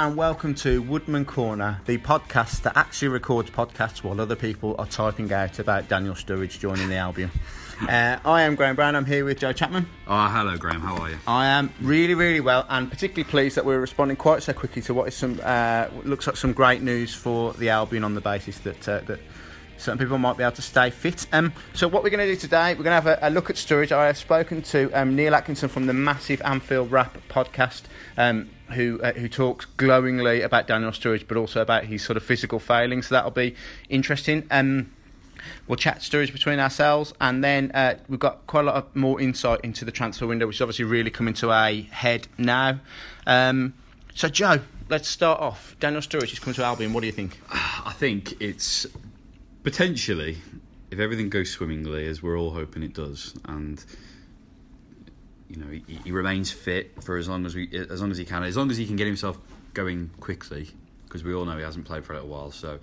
And welcome to Woodman Corner, the podcast that actually records podcasts while other people are typing out about Daniel Sturridge joining the Albion. Uh, I am Graham Brown. I'm here with Joe Chapman. Oh, hello, Graham. How are you? I am really, really well, and particularly pleased that we're responding quite so quickly to what is some uh, looks like some great news for the Albion on the basis that uh, that certain people might be able to stay fit. Um, so what we're going to do today, we're going to have a, a look at Sturridge. I have spoken to um, Neil Atkinson from the massive Anfield Wrap podcast. Um, who uh, who talks glowingly about Daniel Sturridge, but also about his sort of physical failings. So that'll be interesting. Um, we'll chat Sturridge between ourselves, and then uh, we've got quite a lot of more insight into the transfer window, which is obviously really coming to a head now. Um, so, Joe, let's start off. Daniel Sturridge is coming to Albion. What do you think? I think it's potentially, if everything goes swimmingly, as we're all hoping it does, and you know he, he remains fit for as long as we, as long as he can, as long as he can get himself going quickly, because we all know he hasn't played for a little while. So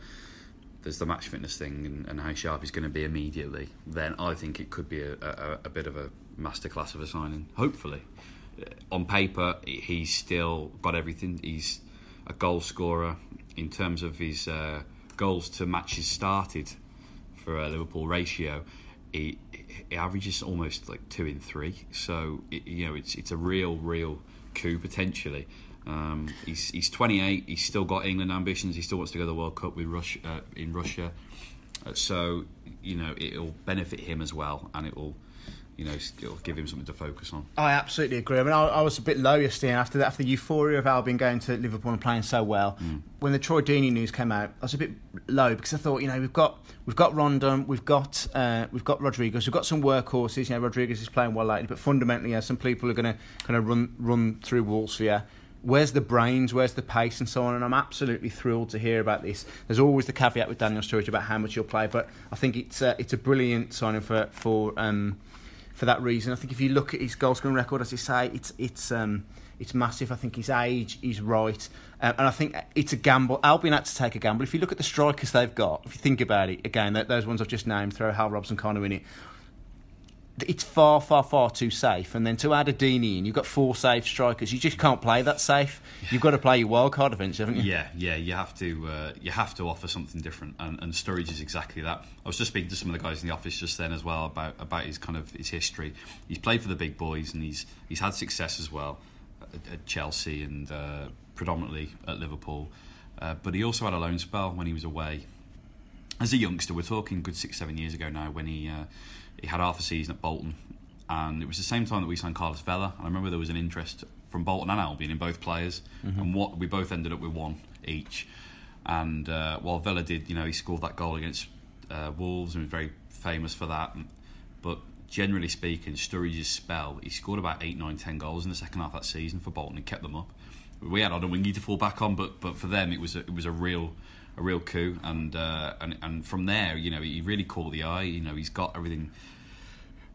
there's the match fitness thing and, and how sharp he's going to be immediately. Then I think it could be a, a, a bit of a masterclass of a signing. Hopefully, on paper he's still got everything. He's a goal scorer in terms of his uh, goals to matches started for a Liverpool ratio. it, he averages almost like two in three. So it, you know it's it's a real real coup potentially. Um, he's he's 28. He's still got England ambitions. He still wants to go to the World Cup with Russia uh, in Russia. Uh, so you know it'll benefit him as well, and it will you know, it'll give him something to focus on. I absolutely agree. I mean, I, I was a bit low yesterday after the, after the euphoria of Albion going to Liverpool and playing so well. Mm. When the Troy Deeney news came out, I was a bit low because I thought, you know, we've got we've got Rondon, we've got uh, we've got Rodriguez, we've got some workhorses. You know, Rodriguez is playing well lately, but fundamentally, yeah, some people are going to kind of run run through walls here where's the brains, where's the pace, and so on. And I'm absolutely thrilled to hear about this. There's always the caveat with Daniel Sturridge about how much he'll play, but I think it's uh, it's a brilliant signing for for um, for that reason. I think if you look at his goal scoring record, as you say, it's it's um, it's massive. I think his age is right, um, and I think it's a gamble. Albion had to take a gamble. If you look at the strikers they've got, if you think about it, again, those ones I've just named, throw Hal Robson of in it it's far, far, far too safe. And then to add a Deeney in, you've got four safe strikers. You just can't play that safe. You've got to play your wild card eventually, haven't you? Yeah, yeah. You have to, uh, you have to offer something different, and, and Sturridge is exactly that. I was just speaking to some of the guys in the office just then as well about about his kind of his history. He's played for the big boys, and he's he's had success as well at, at Chelsea and uh, predominantly at Liverpool. Uh, but he also had a loan spell when he was away as a youngster. We're talking good six, seven years ago now when he uh, he had half a season at Bolton, and it was the same time that we signed Carlos Vela. And I remember there was an interest from Bolton and Albion in both players, mm-hmm. and what we both ended up with one each. And uh, while Vela did, you know, he scored that goal against uh, Wolves and was very famous for that. But generally speaking, Sturridge's spell, he scored about eight, nine, ten goals in the second half of that season for Bolton and kept them up. We had Odemwingie to fall back on, but but for them it was a, it was a real a real coup, and uh, and and from there, you know, he really caught the eye. You know, he's got everything.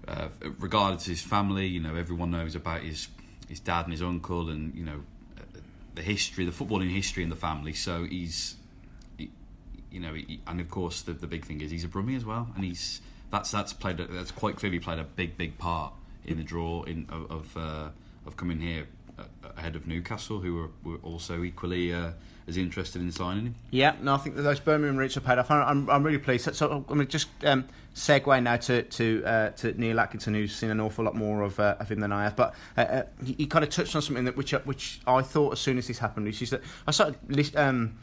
Uh, regardless his family, you know, everyone knows about his his dad and his uncle, and you know, the history, the footballing history in the family. So he's, he, you know, he, and of course the the big thing is he's a Brummie as well, and he's that's that's played that's quite clearly played a big big part in the draw in of of, uh, of coming here ahead of Newcastle, who were, were also equally uh, as interested in signing him. Yeah, no, I think those Birmingham roots are paid off. I'm, I'm really pleased. So, so I'm going to just um, segue now to to, uh, to Neil Atkinson, who's seen an awful lot more of, uh, of him than I have. But uh, uh he, he, kind of touched on something that which which I thought as soon as this happened, which is that I started. Um,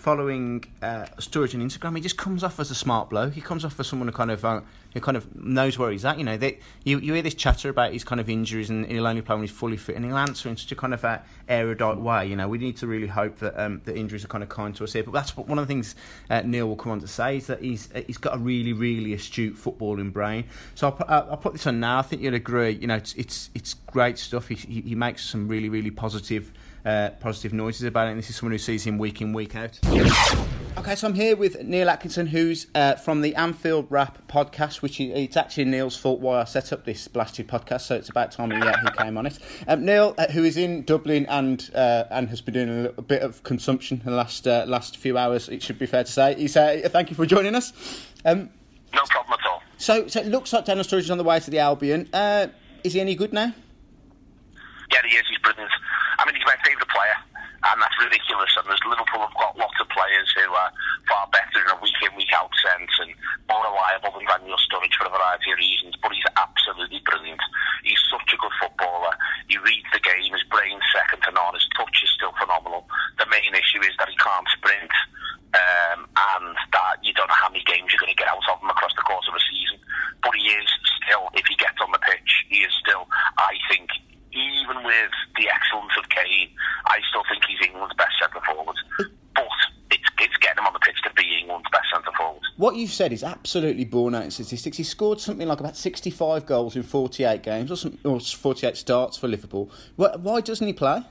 following uh, Sturridge on Instagram, he just comes off as a smart bloke. He comes off as someone who kind of uh, who kind of knows where he's at. You know, they, you you hear this chatter about his kind of injuries and he'll only play when he's fully fit, and he'll answer in such a kind of uh, erudite way. You know, we need to really hope that um, the injuries are kind of kind to us here. But that's what, one of the things uh, Neil will come on to say is that he's uh, he's got a really really astute footballing brain. So I'll put, I'll put this on now. I think you'll agree. You know, it's it's it's great stuff. He he, he makes some really really positive uh, positive noises about it. And this is someone who sees him week in, week out. Okay, so I'm here with Neil Atkinson, who's uh, from the Anfield Wrap podcast, which is, it's actually Neil's fault why I set up this blasted podcast. So it's about time he, uh, he came on it. Um, Neil, uh, who is in Dublin and uh, and has been doing a little bit of consumption in the last uh, last few hours, it should be fair to say. He's, thank you for joining us. Um, no problem at all. So, so it looks like Daniel Sturridge is on the way to the Albion. is he any good now? Yeah, he is. He's brilliant. I mean, he's my favourite player. And that's ridiculous. And there's Liverpool have got lots of players who are far better in a week in week out sense and more reliable than Daniel Sturridge for a variety of reasons. But he's absolutely brilliant. He's such a good footballer. He reads the game. His brain's second to none. His touch is still phenomenal. The main issue is that he can't sprint. Um, and that you don't know how many games you're going to get out of him across the course of a season. But he is still, if he gets on the pitch, he is still, I think, even with the excellence of Kane, I still think he's England's best centre forward. But it's, it's getting him on the pitch to be England's best centre forward. What you've said is absolutely borne out in statistics. He scored something like about 65 goals in 48 games, or, some, or 48 starts for Liverpool. Why doesn't he play?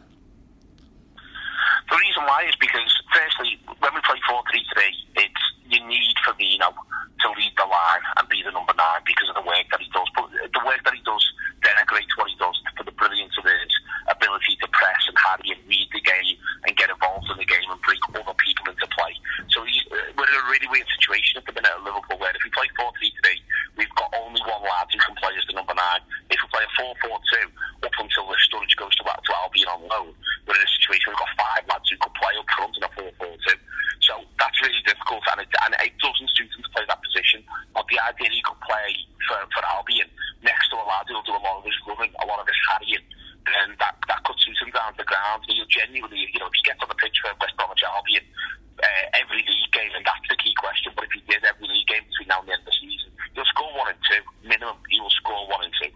The reason why is because, firstly, when we play 4 3 3, it's you need Firmino to lead the line and be the number nine because of the work that he does. But the work that he does denigrates what he does for the brilliance of his ability to press and harry and read the game and get involved in the game and bring other people into play. So he's, uh, we're in a really weird situation at the minute at Liverpool where if we play 4 3 3, we've got only one lad who can play as the number nine. If we play a 4 4 2, up until the Sturridge goes to, to Albion on loan, we're in a situation where we've got five lads who could play up front in a 4 4 2. So that's really difficult, and it, and it doesn't suit him to play that position. But the idea he could play for, for Albion next to a lad who'll do a lot of his running, a lot of his harrying, then that, that could suit him down to the ground. So you'll genuinely, you know, if he gets on the pitch for West Bromwich Albion uh, every league game, and that's the key question, but if he did every league game between now and the end of the season, he'll score one and two. Minimum, he will score one and two.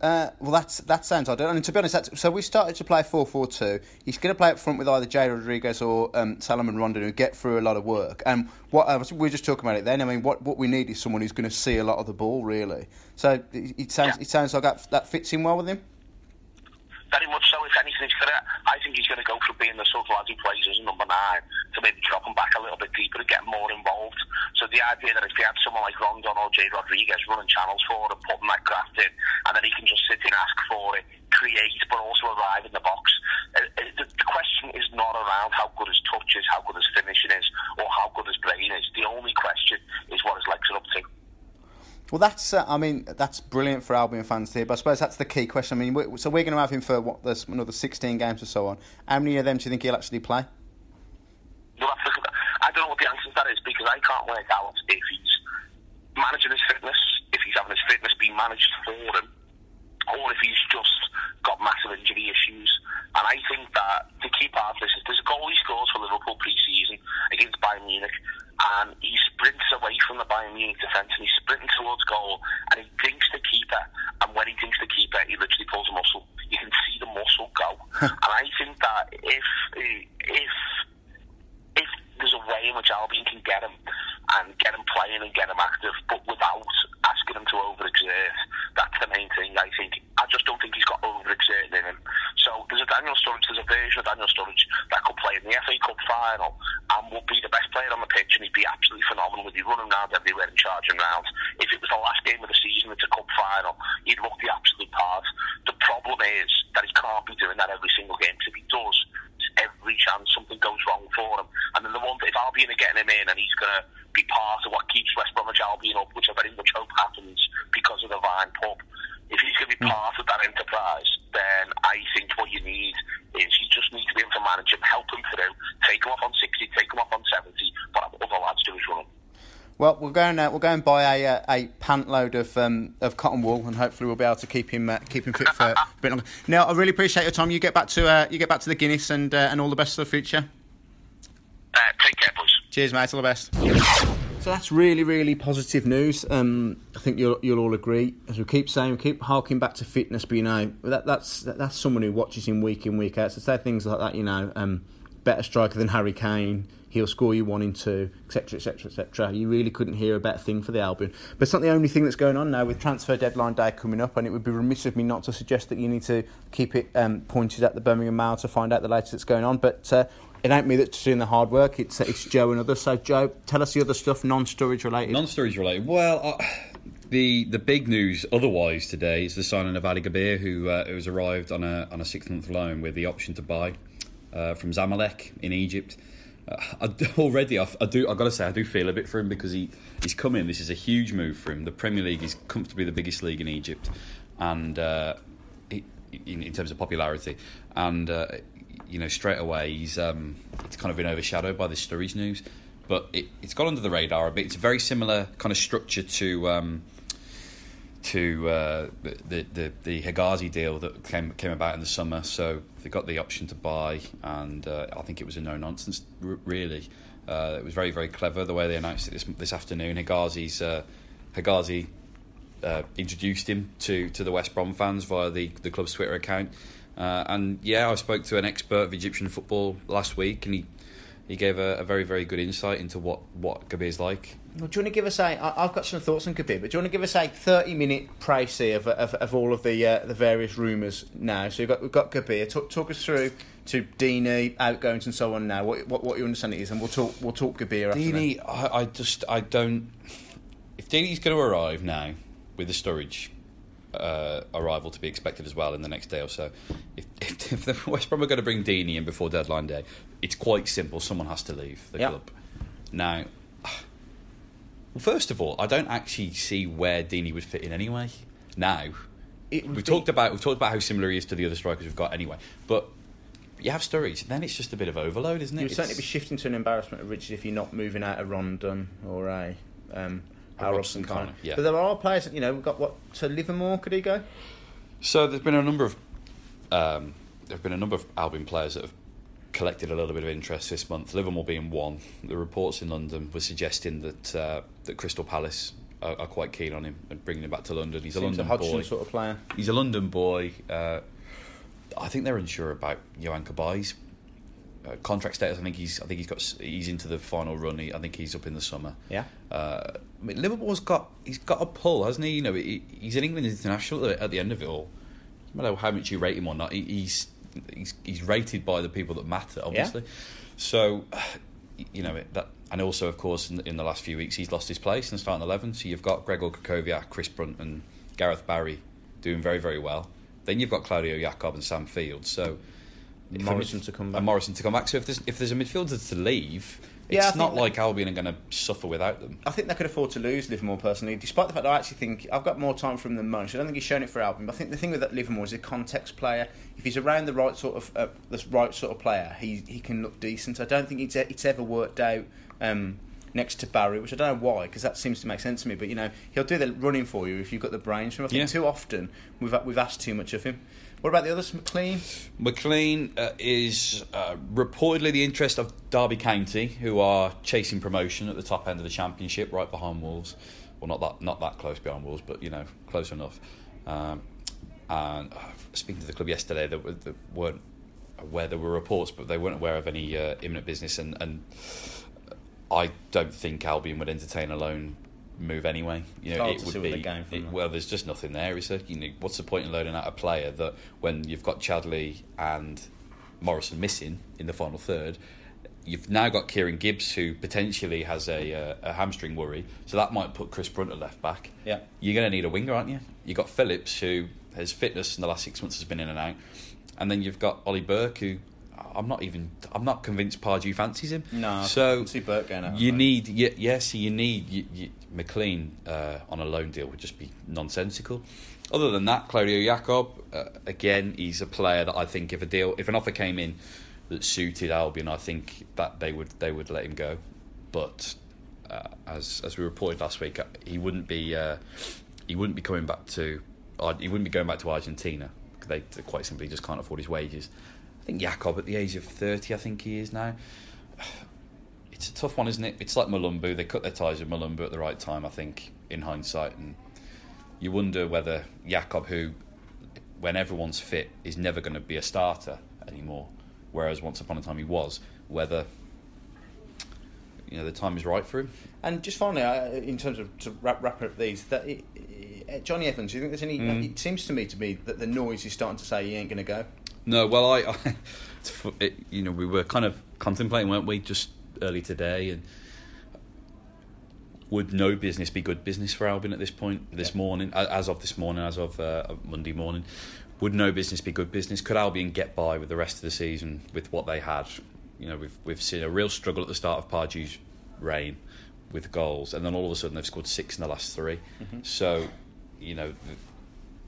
Uh, well, that's that sounds ideal. And to be honest, so we started to play 4 4 2. He's going to play up front with either Jay Rodriguez or um, Salomon Rondon, who get through a lot of work. And what uh, we were just talking about it then. I mean, what, what we need is someone who's going to see a lot of the ball, really. So it, it sounds yeah. it sounds like that, that fits in well with him very much. If anything, he's gonna, I think he's going to go from being the sort of lad who plays as number nine to maybe dropping back a little bit deeper and getting more involved. So the idea that if you had someone like Rondon or Jay Rodriguez running channels for and putting that graft in, and then he can just sit and ask for it, create, but also arrive in the box. Uh, uh, the, the question is not around how good his touch is, how good his finishing is, or how good his brain is. The only question is what his legs are up to. Well, that's uh, I mean that's brilliant for Albion fans here, but I suppose that's the key question. I mean, we're, so we're going to have him for what? There's another 16 games or so on. How many of them do you think he'll actually play? I don't know what the answer to that is because I can't work out if he's managing his fitness, if he's having his fitness being managed for him, or if he's just got massive injury issues. And I think that the key part of this is there's a goal he scores for Liverpool pre-season against Bayern Munich, and he sprints away from the Bayern Munich defence and he's sprinting towards goal, and he dinks the keeper. And when he dinks the keeper, he literally pulls a muscle. You can see the muscle go. and I think that if if if there's a way in which Albion can get him and get him playing and get him active, but without asking him to overexert, that's the main thing. I think I just don't think he's got overexerting in him. So there's a Daniel Sturridge, there's a version of Daniel Sturridge that could play in the FA Cup final and would be the best player on the pitch, and he'd be absolutely phenomenal. He'd be running around everywhere and charging rounds. If it was the last game of the season, it's a cup final, he'd look the absolute part. The problem is that he can't be doing that every single game. Because if he does, every chance something goes wrong for him. And then the one, if Albion are getting him in and he's going to be part of what keeps West Bromwich Albion up, which I very much hope happens because of the Vine pub, if he's going to be hmm. part of that enterprise, then I think what you need is you just need to be able to manage him, help him through, take him off on 60, take him off on 70, but have other lads do his running. Well, we're going. Uh, we're going to buy a uh, a pant load of um, of cotton wool, and hopefully we'll be able to keep him uh, keep him fit for a bit longer. Now, I really appreciate your time. You get back to uh, you get back to the Guinness, and uh, and all the best for the future. Uh, take care, boys. Cheers, mate. All the best. So that's really, really positive news. Um, I think you'll you'll all agree. As we keep saying, we keep harking back to fitness, but you know that, that's that, that's someone who watches him week in week out. So say things like that, you know, um, better striker than Harry Kane he'll score you one in two, etc., etc., etc. You really couldn't hear a better thing for the Albion. But it's not the only thing that's going on now with transfer deadline day coming up, and it would be remiss of me not to suggest that you need to keep it um, pointed at the Birmingham Mail to find out the latest that's going on. But uh, it ain't me that's doing the hard work. It's it's Joe and others. So Joe, tell us the other stuff, non-Sturridge related. Non-Sturridge related. Well. Uh, the, the big news otherwise today is the signing of Ali Gabr, who, uh, has arrived on a on a six month loan with the option to buy uh, from Zamalek in Egypt. Uh, I, already, I, I do. I got to say, I do feel a bit for him because he he's come in. This is a huge move for him. The Premier League is comfortably the biggest league in Egypt, and uh, in, in, terms of popularity, and uh, you know, straight away he's um, it's kind of been overshadowed by the Sturridge news, but it, it's gone under the radar a bit. It's a very similar kind of structure to. Um, to uh, the, the the Hegazi deal that came came about in the summer. So they got the option to buy, and uh, I think it was a no nonsense. Really, uh, it was very very clever the way they announced it this this afternoon. Hegazi's uh, Hegazi uh, introduced him to to the West Brom fans via the the club's Twitter account. Uh, and yeah, I spoke to an expert of Egyptian football last week, and he he gave a, a very very good insight into what what is like. Well, do you want to give us a? I've got some thoughts on Gabr, but do you want to give us a thirty-minute précis of, of, of all of the uh, the various rumours now? So we've got we've got Gabr. Talk, talk us through to Deeney, outgoings, and so on. Now, what what, what your understanding is, and we'll talk we'll talk Gabr Deeney, I, I just I don't. If Deeney's going to arrive now with the Sturridge uh, arrival to be expected as well in the next day or so, if, if, if the West Brom are going to bring Deeney in before deadline day, it's quite simple. Someone has to leave the Yep. club. Now, first of all, I don't actually see where Deeney would fit in anyway. Now, we've be- talked about we've talked about how similar he is to the other strikers we've got anyway, but. You have Sturridge, then it's just a bit of overload, isn't it? You would certainly be shifting to an embarrassment of Richard if you're not moving out a Rondon or a um, A Robson-Kanu. Connor, yeah. But there are players, that you know, we've got what? So Livermore, could he go? So there's been a number of um, there have been a number of Albion players that have collected a little bit of interest this month. Livermore being one. The reports in London were suggesting that uh, that Crystal Palace are, are quite keen on him and bringing him back to London. He's a Seems London Hodgson boy. sort of player. He's a London boy. Uh, I think they're unsure about Johan Kabai's uh, contract status. I think he's. I think he's got. He's into the final run. He, I think he's up in the summer. Yeah. Uh, I mean, Liverpool's got. He's got a pull, hasn't he? You know, he, he's an England international at the, end of it all. No matter how much you rate him or not, he, he's he's he's rated by the people that matter, obviously. So, you know that, and also of course in, in the last few weeks he's lost his place in the starting eleven. So you've got Gregor Krychowiak, Chris Brunt, and Gareth Barry doing very very well. Then you've got Claudio Yacob and Sam Field. So if Morrison to come back. and Morrison to come back. So if there's if there's a midfielder to leave, it's think not like Albion are going to suffer without them. I think they could afford to lose Livermore personally, despite the fact that I actually think I've got more time from them than most. I don't think he's shown it for Albion. But I think the thing with that Livermore is a context player. If he's around the right sort of uh, the right sort of player, he he can look decent. I don't think it's it's ever worked out. Um, Next to Barry, which I don't know why, because that seems to make sense to me. But you know, he'll do the running for you if you've got the brains. from him. I think Yeah. too often we've we've asked too much of him. What about the others, McLean? McLean uh, is uh, reportedly the interest of Derby County, who are chasing promotion at the top end of the championship, right behind Wolves. Well, not that not that close behind Wolves, but you know, close enough. Um, and uh, speaking to the club yesterday, they, were- they weren't aware there were reports, but they weren't aware of any uh, imminent business. And, and I don't think Albion would entertain a loan move anyway. You know, it would be they're going from it- well. There's just nothing there. Is there? You know, what's the point in loading out a player that when you've got Chadli and Morrison missing in the final third? You've now got Kieran Gibbs, who potentially has a, uh, a hamstring worry, so that might put Chris Brunt at left back. Yeah. You're going to need a winger, aren't you? You've got Phillips, who his fitness in the last six months has been in and out, and then you've got Ollie Burke, who I'm not even I'm not convinced Pardew fancies him. No, I so see Burke going out, you right? need yeah, yes, you need you, you, McLean uh, on a loan deal would just be nonsensical. Other than that, Claudio Yacob, uh, again, he's a player that I think if a deal if an offer came in that suited Albion, I think that they would they would let him go. But uh, as as we reported last week, uh, he wouldn't be uh, he wouldn't be coming back to he wouldn't be going back to Argentina. They, quite simply just can't afford his wages. I think Yacob at the age of thirty, I think he is now. It's a tough one, isn't it? It's like Mulumbu. They cut their ties with Mulumbu at the right time, I think, in hindsight, and you wonder whether Yacob, who, when everyone's fit, is never going to be a starter anymore, whereas once upon a time he was, whether you know the time is right for him. And just finally, uh, in terms of to wrap, wrap up these, that it, it, Jonny Evans, do you think there's any? Mm. It seems to me to be that the noise is starting to say he ain't going to go. No, well, I, I it, you know, we were kind of contemplating, weren't we, just early today, and would no business be good business for Albion at this point, this Yeah. morning, as of this morning, as of uh, Monday morning? Would no business be good business? Could Albion get by with the rest of the season with what they had? You know, we've we've seen a real struggle at the start of Pardew's reign with goals, and then all of a sudden they've scored six in the last 3 So, you know,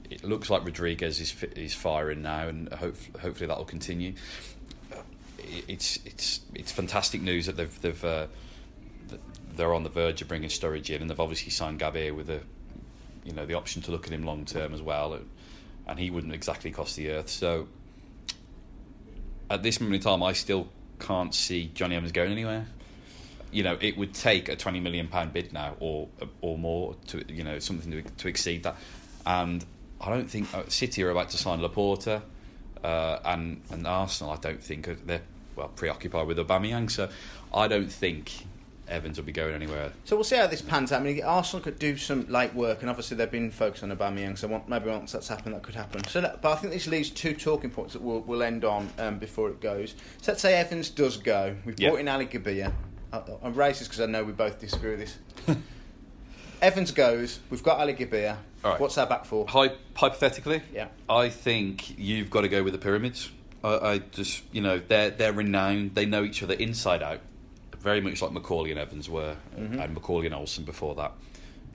it looks like Rodriguez is is firing now, and hope, hopefully that will continue. It, it's it's it's fantastic news that they've they've uh, they're on the verge of bringing Sturridge in, and they've obviously signed Gabriel with a you know the option to look at him long term as well, and, and he wouldn't exactly cost the earth. So at this moment in time, I still can't see Jonny Evans going anywhere. You know, it would take a twenty million pound bid now, or or more, to you know something to, to exceed that. And I don't think uh, City are about to sign Laporte, uh, and and Arsenal. I don't think they're well preoccupied with Aubameyang. So I don't think Evans will be going anywhere. So we'll see how this pans out. I mean, Arsenal could do some light work, and obviously they've been focused on Aubameyang. So want- maybe once that's happened, that could happen. So, that, but I think this leaves two talking points that we'll, we'll end on um, before it goes. So let's say Evans does go. We've Yeah. brought in Ali Gabia. I- I'm racist because I know we both disagree with this. Evans goes. We've got Ali Gabia. Right. What's our back four? Hy- hypothetically, Yeah. I think you've got to go with the pyramids. I, I just, you know, they're they're renowned. They know each other inside out, very much like McAuley and Evans were, Mm-hmm. and McAuley and Olsson before that.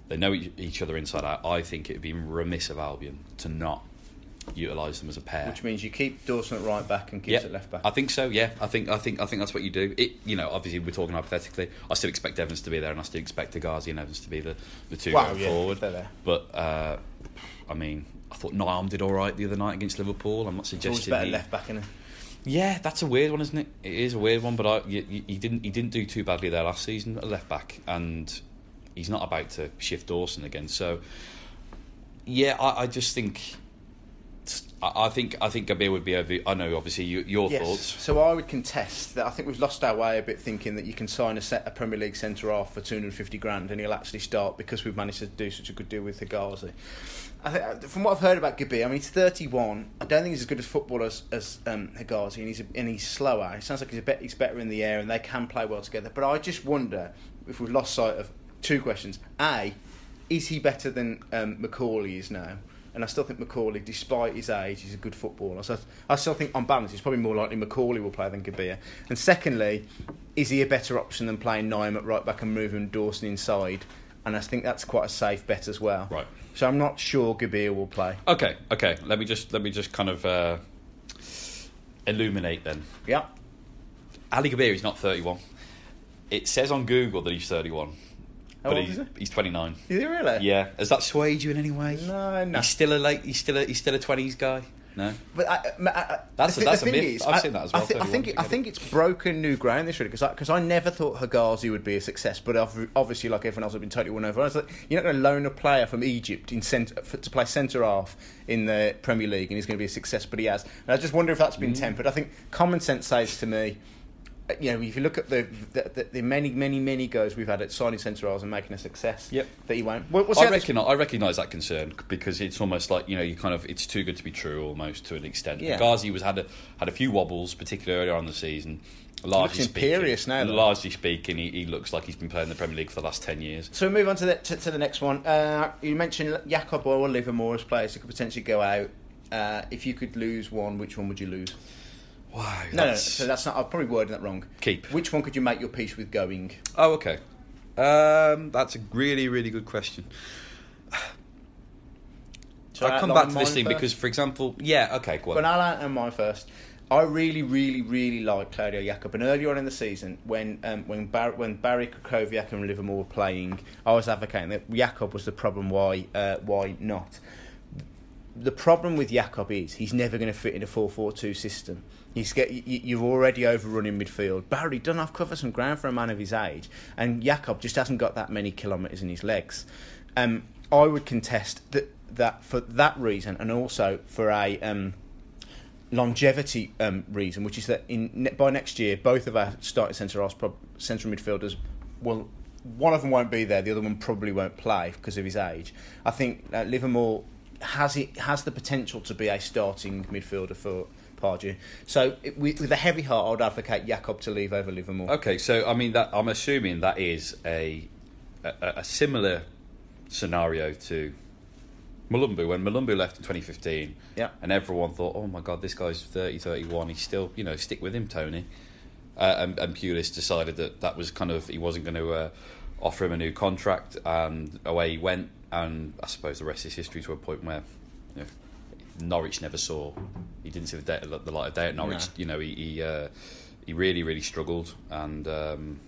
They know each other inside out. I think it would be remiss of Albion to not utilise them as a pair. Which means you keep Dawson at right back and Gibbs Yeah, at left back. I think so. Yeah, I think I think I think that's what you do. It, you know, obviously we're talking hypothetically. I still expect Evans to be there, and I still expect Hegazi and Evans to be the, the two Wow, going yeah, forward. But uh, I mean, I thought Nyom did all right the other night against Liverpool. I'm not suggesting. better he- left back, innit? Yeah, that's a weird one, isn't it? It is a weird one, but I, you- he didn't he didn't do too badly there last season at left back, and he's not about to shift Dawson again. So, yeah, I, I just think. I think I think Gabr would be over. I know, obviously, you, your Yes. thoughts. So I would contest that. I think we've lost our way a bit, thinking that you can sign a, set, a Premier League centre off for two hundred fifty grand and he'll actually start because we've managed to do such a good deal with Hegazi. I think, uh, from what I've heard about Gabi, I mean he's thirty one. I don't think he's as good as football as, as um, Hegazi, and he's a, and he's slower. It sounds like he's a bit, he's better in the air, and they can play well together. But I just wonder if we've lost sight of two questions. A, is he better than um, McAuley is now? And I still think McAuley, despite his age, is a good footballer. So I still think, on balance, it's probably more likely McAuley will play than Gabia. And secondly, is he a better option than playing Nyom at right back and moving Dawson inside? And I think that's quite a safe bet as well. Right. So I'm not sure Gabia will play. Okay, okay. Let me just let me just kind of uh, illuminate then. Yeah. Ali Gabr is not 31. It says on Google that he's 31, How but old he's, is he? he's 29. Is he really? Yeah, has that swayed you in any way? No, no. He's still a late. He's still a he's still a 20s guy. No. But I, I, I, That's- the, thi- that's the a thing myth. is, I've I- seen that as I, well, I think it, I think it's broken new ground this really because I, 'cause I never thought Hegazi would be a success, but ob- obviously, like everyone else, I've been totally won over. I was like, you're not going to loan a player from Egypt in centre, for, to play centre half in the Premier League, and he's going to be a success, but he has. And I just wonder if that's been mm. tempered. I think common sense says to me. You know, if you look at the the, the, the many, many, many goes we've had at signing centre and making a success, Yep. that he won't. We'll, we'll see I reckon I recognise that concern because it's almost like you know you kind of it's too good to be true almost to an extent. Yeah. Ghazi was had a had a few wobbles, particularly earlier on in the season. Largely speaking, now. Largely speaking, he, he looks like he's been playing in the Premier League for the last ten years. So we move on to the to, to the next one. Uh, you mentioned Yacob or Livermore as players who could potentially go out. Uh, if you could lose one, which one would you lose? Wow. No, no, no. So that's not. I've probably worded that wrong. Keep. Which one could you make your peace with going? Oh, okay. Um, that's a really, really good question. Shall I I'll come back to this thing first? because, for example, yeah, okay, go on. When I'll mine first. I really, really, really like Claudio Yacob. And earlier on in the season, when um, when, Bar- when Barry Krychowiak and Livermore were playing, I was advocating that Yacob was the problem. Why uh, why not? The problem with Yacob is he's never going to fit in a 4-4-2 system. He's get, you, you've already overrun in midfield. Barry done have cover some ground for a man of his age, and Yacob just hasn't got that many kilometres in his legs. Um, I would contest that that for that reason, and also for a um, longevity um, reason, which is that in by next year, both of our starting centre central midfielders, will one of them won't be there, the other one probably won't play because of his age. I think uh, Livermore has it has the potential to be a starting midfielder for Pardew. So it, with, with a heavy heart, I would advocate Yacob to leave over Livermore. Okay, so I mean that I'm assuming that is a a, a similar scenario to Mulumbu when Mulumbu left in 2015. Yeah. And everyone thought, "Oh my god, this guy's 30, 31. He's still, you know, stick with him, Tony." Uh, and, and Pulis decided that that was kind of he wasn't going to uh, offer him a new contract, and away he went. And I suppose the rest is history to a point where you know, Norwich never saw. He didn't see the, day, the light of day at Norwich. No. You know, he, he uh, he really, really struggled, and um,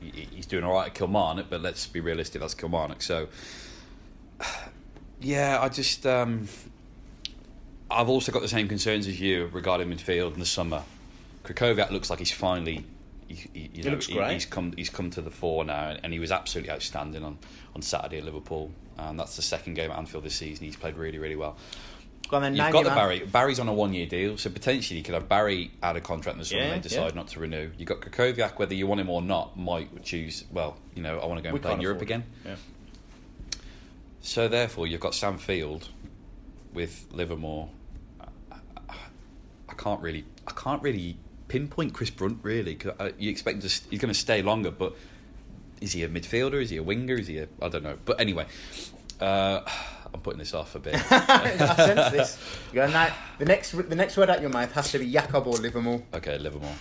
he, he's doing all right at Kilmarnock. But let's be realistic, that's Kilmarnock. So, yeah, I just um, I've also got the same concerns as you regarding midfield in the summer. Krychowiak looks like he's finally. He, he, you know, looks great. he's come. He's come to the fore now, and he was absolutely outstanding on, on Saturday at Liverpool. And that's the second game at Anfield this season. He's played really, really well. Go on then, You've got the man. Barry. Barry's on a one-year deal, so potentially you could have Barry out of contract in the summer Yeah, and they decide yeah. not to renew. You've got Krychowiak, whether you want him or not, might choose. Well, you know, I want to go and We play in Europe afford again. Yeah. So therefore, you've got Sam Field with Livermore. I, I, I can't really, I can't really pinpoint Chris Brunt really. 'cause I, you expect him to, he's going to stay longer, but is he a midfielder? Is he a winger? Is he a? I don't know. But anyway, uh, I'm putting this off a bit. I sense this. Now, the next the next word out your mouth has to be Yacob or Livermore. okay, Livermore.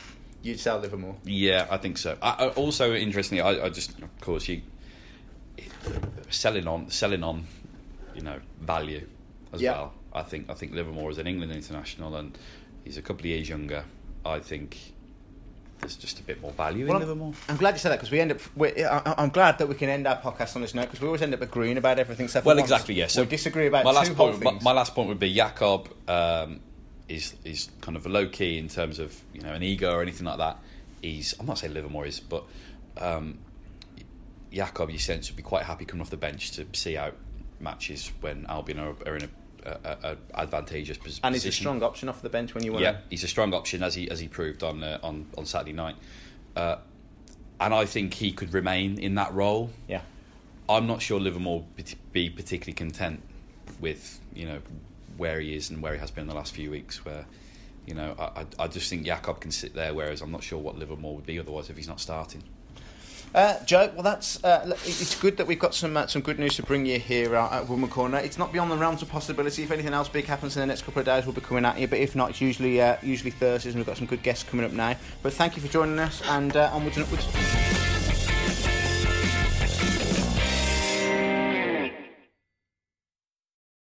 You'd sell Livermore. Yeah, I think so. I, I, also, interestingly, I, I just, of course, you selling on selling on, you know, value as Yeah. well. I think I think Livermore is an England international, and he's a couple of years younger. I think there's just a bit more value Well, in I'm, Livermore. I'm glad you said that because we end up. I, I'm glad that we can end our podcast on this note because we always end up agreeing about everything. So for Well, exactly. Yes. we disagree about my two last point. My, my last point would be Yacob um, is is kind of low key in terms of you know an ego or anything like that. He's I'm not saying Livermore is, but um, Yacob, you sense would be quite happy coming off the bench to see out matches when Albion are, are in a, a, a advantageous pos- and he's a strong option off the bench when you want. Yeah, he's a strong option as he as he proved on uh, on on Saturday night, uh, and I think he could remain in that role. Yeah. I'm not sure Livermore would be particularly content with you know where he is and where he has been in the last few weeks. Where you know I, I, I just think Yacob can sit there, whereas I'm not sure what Livermore would be otherwise if he's not starting. Uh, Joe, well, that's uh, it's good that we've got some uh, some good news to bring you here uh, at Woodman Corner. It's not beyond the realms of possibility. If anything else big happens in the next couple of days, we'll be coming at you. But if not, it's usually uh, usually Thursdays, and we've got some good guests coming up now. But thank you for joining us, and uh, onwards and upwards.